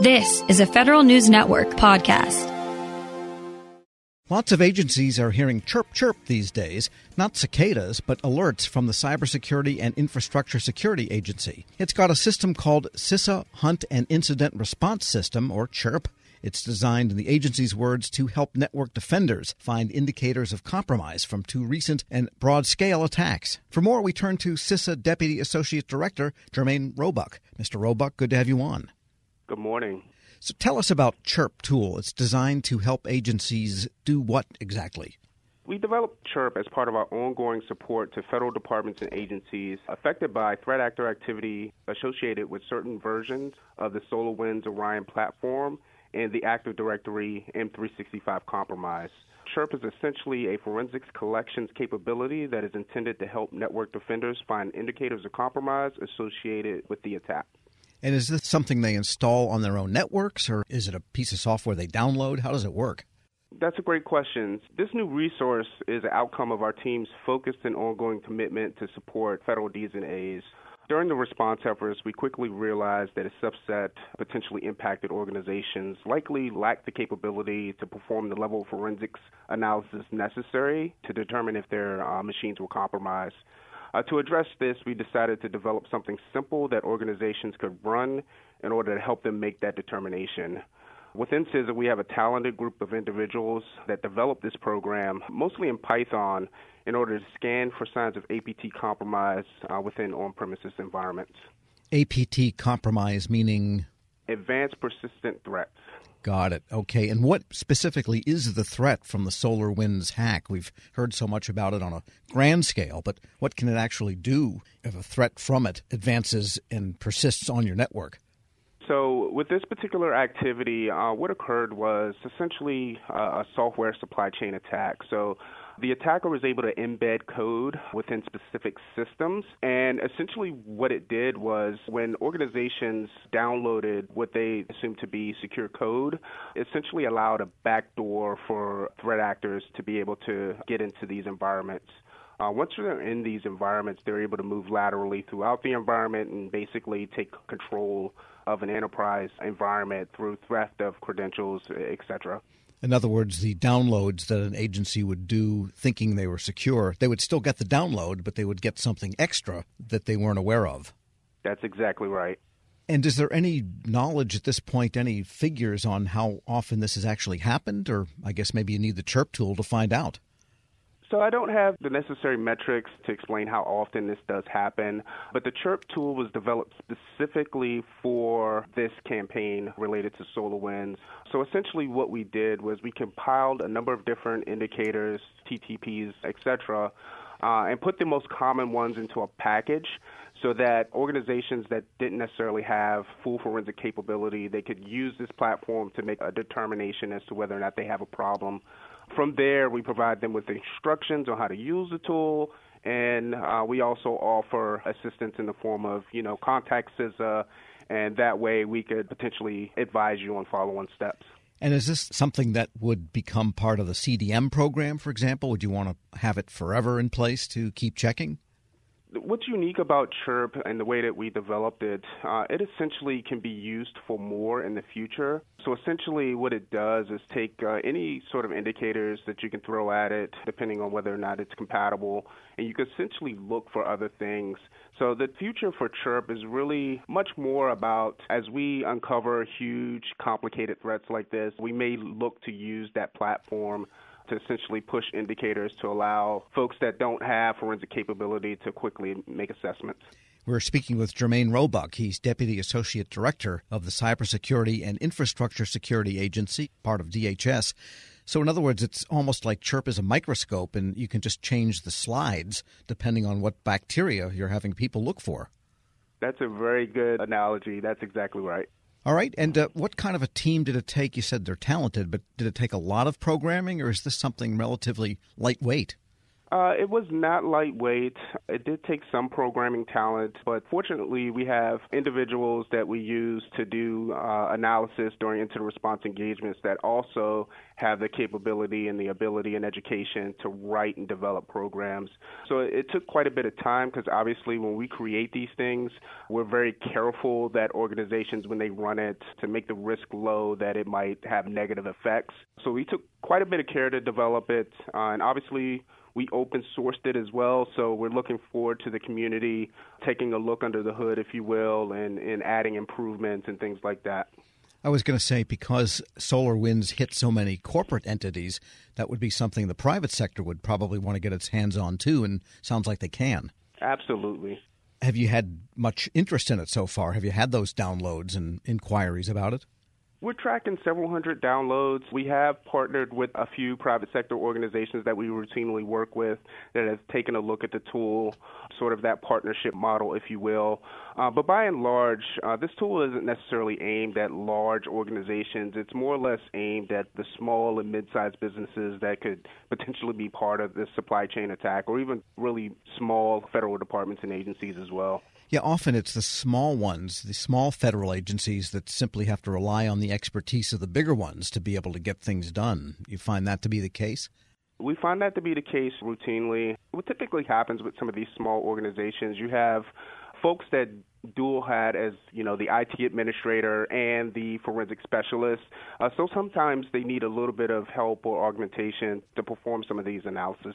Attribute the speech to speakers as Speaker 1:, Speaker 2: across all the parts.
Speaker 1: This is a Federal News Network podcast.
Speaker 2: Lots of agencies are hearing chirp chirp these days, not cicadas, but alerts from the Cybersecurity and Infrastructure Security Agency. It's got a system called CISA Hunt and Incident Response System, or CHIRP. It's designed, in the agency's words, to help network defenders find indicators of compromise from two recent and broad scale attacks. For more, we turn to CISA Deputy Associate Director Jermaine Roebuck. Mr. Roebuck, good to have you on.
Speaker 3: Good morning.
Speaker 2: So tell us about Chirp tool. It's designed to help agencies do what exactly?
Speaker 3: We developed CHIRP as part of our ongoing support to federal departments and agencies affected by threat actor activity associated with certain versions of the SolarWinds Orion platform and the Active Directory M365 compromise. CHIRP is essentially a forensics collections capability that is intended to help network defenders find indicators of compromise associated with the attack.
Speaker 2: And is this something they install on their own networks, or is it a piece of software they download? How does it work?
Speaker 3: That's a great question. This new resource is an outcome of our team's focused and ongoing commitment to support federal Ds and As. During the response efforts, we quickly realized that a subset of potentially impacted organizations likely lacked the capability to perform the level of forensics analysis necessary to determine if their uh, machines were compromised. Uh, to address this, we decided to develop something simple that organizations could run in order to help them make that determination. Within CISA, we have a talented group of individuals that developed this program, mostly in Python, in order to scan for signs of APT compromise uh, within on premises environments.
Speaker 2: APT compromise meaning?
Speaker 3: Advanced persistent threats.
Speaker 2: Got it. Okay. And what specifically is the threat from the SolarWinds hack? We've heard so much about it on a grand scale, but what can it actually do if a threat from it advances and persists on your network?
Speaker 3: So, with this particular activity, uh, what occurred was essentially uh, a software supply chain attack. So, the attacker was able to embed code within specific systems. And essentially, what it did was when organizations downloaded what they assumed to be secure code, essentially allowed a backdoor for threat actors to be able to get into these environments. Uh, once they're in these environments, they're able to move laterally throughout the environment and basically take control of an enterprise environment through theft of credentials, etc.
Speaker 2: In other words, the downloads that an agency would do thinking they were secure, they would still get the download, but they would get something extra that they weren't aware of.
Speaker 3: That's exactly right.
Speaker 2: And is there any knowledge at this point, any figures on how often this has actually happened? Or I guess maybe you need the CHIRP tool to find out.
Speaker 3: So I don't have the necessary metrics to explain how often this does happen, but the Chirp tool was developed specifically for this campaign related to SolarWinds. So essentially what we did was we compiled a number of different indicators, TTPs, etc., uh, and put the most common ones into a package so that organizations that didn't necessarily have full forensic capability, they could use this platform to make a determination as to whether or not they have a problem. From there, we provide them with instructions on how to use the tool, and uh, we also offer assistance in the form of, you know, contact CISA, and that way we could potentially advise you on follow-on steps.
Speaker 2: And is this something that would become part of the CDM program, for example? Would you want to have it forever in place to keep checking?
Speaker 3: What's unique about Chirp and the way that we developed it, uh, it essentially can be used for more in the future. So essentially, what it does is take uh, any sort of indicators that you can throw at it, depending on whether or not it's compatible, and you can essentially look for other things. So the future for Chirp is really much more about as we uncover huge, complicated threats like this, we may look to use that platform to essentially push indicators to allow folks that don't have forensic capability to quickly make assessments.
Speaker 2: We're speaking with Jermaine Roebuck. He's Deputy Associate Director of the Cybersecurity and Infrastructure Security Agency, part of DHS. So, in other words, it's almost like Chirp is a microscope, and you can just change the slides depending on what bacteria you're having people look for.
Speaker 3: That's a very good analogy. That's exactly right.
Speaker 2: All right. And uh, what kind of a team did it take? You said they're talented, but did it take a lot of programming, or is this something relatively lightweight?
Speaker 3: Uh, it was not lightweight. It did take some programming talent, but fortunately, we have individuals that we use to do uh, analysis during incident response engagements that also have the capability and the ability and education to write and develop programs. So it took quite a bit of time because obviously, when we create these things, we're very careful that organizations, when they run it, to make the risk low that it might have negative effects. So we took quite a bit of care to develop it, uh, and obviously we open sourced it as well, so we're looking forward to the community taking a look under the hood, if you will, and, and adding improvements and things like that.
Speaker 2: I was going to say because SolarWinds hit so many corporate entities, that would be something the private sector would probably want to get its hands on too, and sounds like they can.
Speaker 3: Absolutely.
Speaker 2: Have you had much interest in it so far? Have you had those downloads and inquiries about it?
Speaker 3: We're tracking several hundred downloads. We have partnered with a few private sector organizations that we routinely work with that have taken a look at the tool, sort of that partnership model, if you will. Uh, but by and large, uh, this tool isn't necessarily aimed at large organizations. It's more or less aimed at the small and mid sized businesses that could potentially be part of this supply chain attack, or even really small federal departments and agencies as well.
Speaker 2: Yeah, often it's the small ones, the small federal agencies that simply have to rely on the expertise of the bigger ones to be able to get things done. You find that to be the case?
Speaker 3: We find that to be the case routinely. What typically happens with some of these small organizations, you have folks that dual hat as you know the IT administrator and the forensic specialist. Uh, so sometimes they need a little bit of help or augmentation to perform some of these analysis.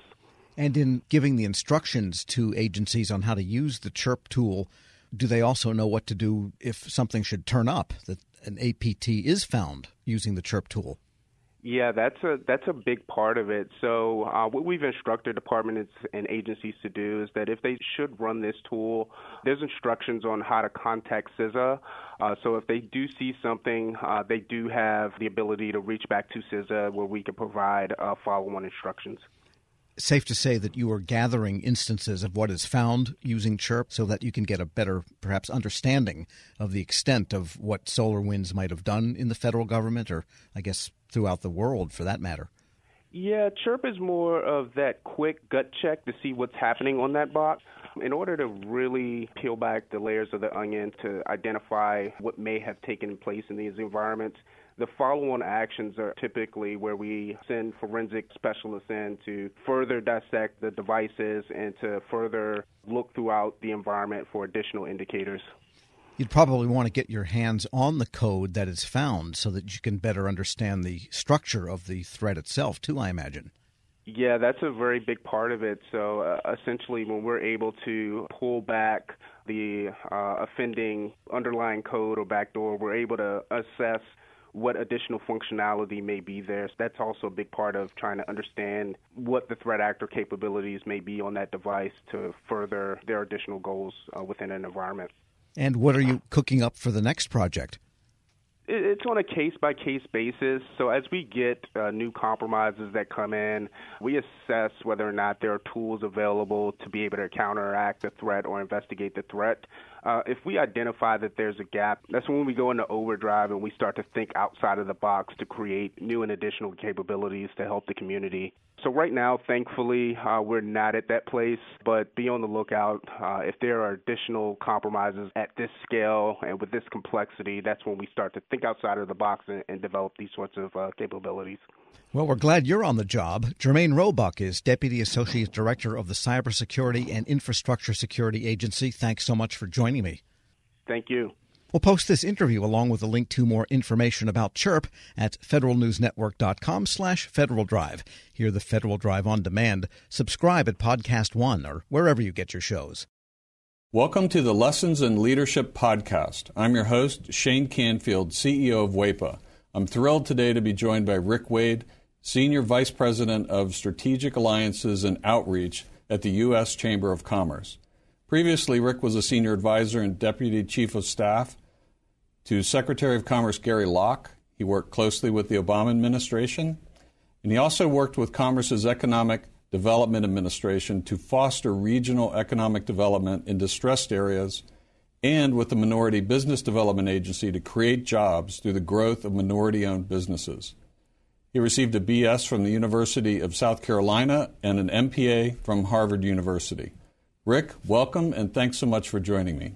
Speaker 2: And in giving the instructions to agencies on how to use the CHIRP tool, do they also know what to do if something should turn up that an APT is found using the CHIRP tool?
Speaker 3: Yeah, that's a that's a big part of it. So uh, what we've instructed departments and agencies to do is that if they should run this tool, there's instructions on how to contact CISA. Uh, so if they do see something, uh, they do have the ability to reach back to CISA where we can provide uh, follow-on instructions
Speaker 2: safe to say that you are gathering instances of what is found using chirp so that you can get a better perhaps understanding of the extent of what SolarWinds might have done in the federal government or i guess throughout the world for that matter.
Speaker 3: Yeah chirp is more of that quick gut check to see what's happening on that box. In order to really peel back the layers of the onion to identify what may have taken place in these environments the follow on actions are typically where we send forensic specialists in to further dissect the devices and to further look throughout the environment for additional indicators.
Speaker 2: You'd probably want to get your hands on the code that is found so that you can better understand the structure of the threat itself, too, I imagine.
Speaker 3: Yeah, that's a very big part of it. So uh, essentially, when we're able to pull back the uh, offending underlying code or backdoor, we're able to assess what additional functionality may be there. So That's also a big part of trying to understand what the threat actor capabilities may be on that device to further their additional goals uh, within an environment.
Speaker 2: And what are you cooking up for the next project?
Speaker 3: It's on a case by case basis. So, as we get uh, new compromises that come in, we assess whether or not there are tools available to be able to counteract the threat or investigate the threat. Uh, if we identify that there's a gap, that's when we go into overdrive and we start to think outside of the box to create new and additional capabilities to help the community. So right now, thankfully, uh, we're not at that place, but be on the lookout. Uh, if there are additional compromises at this scale and with this complexity, that's when we start to think outside of the box and, and develop these sorts of uh, capabilities.
Speaker 2: Well, we're glad you're on the job. Jermaine Roebuck is Deputy Associate Director of the Cybersecurity and Infrastructure Security Agency. Thanks so much for joining me.
Speaker 3: Thank you.
Speaker 2: We'll post this interview along with a link to more information about Chirp at federalnewsnetwork.com slash Federal Drive. Hear the Federal Drive on demand. Subscribe at Podcast One or wherever you get your shows.
Speaker 4: Welcome to the Lessons in Leadership podcast. I'm your host, Shane Canfield, CEO of WEPA. I'm thrilled today to be joined by Rick Wade, Senior Vice President of Strategic Alliances and Outreach at the U.S. Chamber of Commerce. Previously, Rick was a Senior Advisor and Deputy Chief of Staff to Secretary of Commerce Gary Locke. He worked closely with the Obama administration, and he also worked with Commerce's Economic Development Administration to foster regional economic development in distressed areas and with the Minority Business Development Agency to create jobs through the growth of minority owned businesses. He received a BS from the University of South Carolina and an MPA from Harvard University. Rick, welcome and thanks so much for joining me.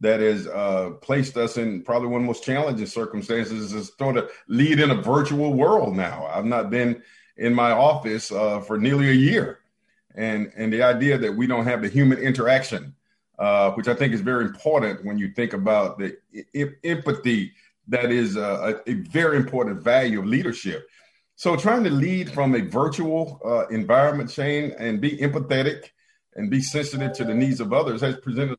Speaker 5: that has uh, placed us in probably one of the most challenging circumstances is sort of lead in a virtual world now. I've not been in my office uh, for nearly a year. And, and the idea that we don't have the human interaction, uh, which I think is very important when you think about the I- empathy that is a, a, very important value of leadership. So trying to lead from a virtual uh, environment, Shane, and be empathetic and be sensitive to the needs of others has presented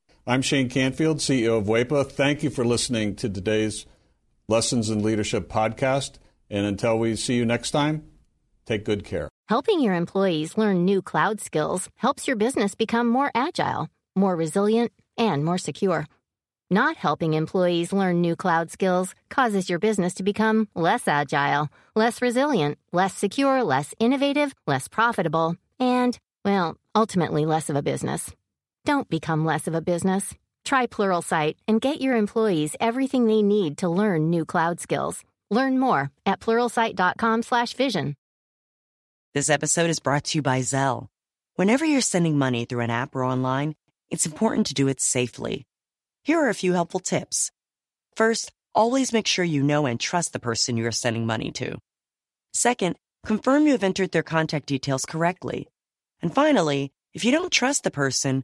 Speaker 4: I'm Shane Canfield, CEO of WEPA. Thank you for listening to today's Lessons in Leadership podcast. And until we see you next time, take good care.
Speaker 6: Helping your employees learn new cloud skills helps your business become more agile, more resilient, and more secure. Not helping employees learn new cloud skills causes your business to become less agile, less resilient, less secure, less innovative, less profitable, and, well, ultimately less of a business. Don't become less of a business. Try Pluralsight and get your employees everything they need to learn new cloud skills. Learn more at pluralsight.com/vision.
Speaker 7: This episode is brought to you by Zelle. Whenever you're sending money through an app or online, it's important to do it safely. Here are a few helpful tips. First, always make sure you know and trust the person you are sending money to. Second, confirm you have entered their contact details correctly. And finally, if you don't trust the person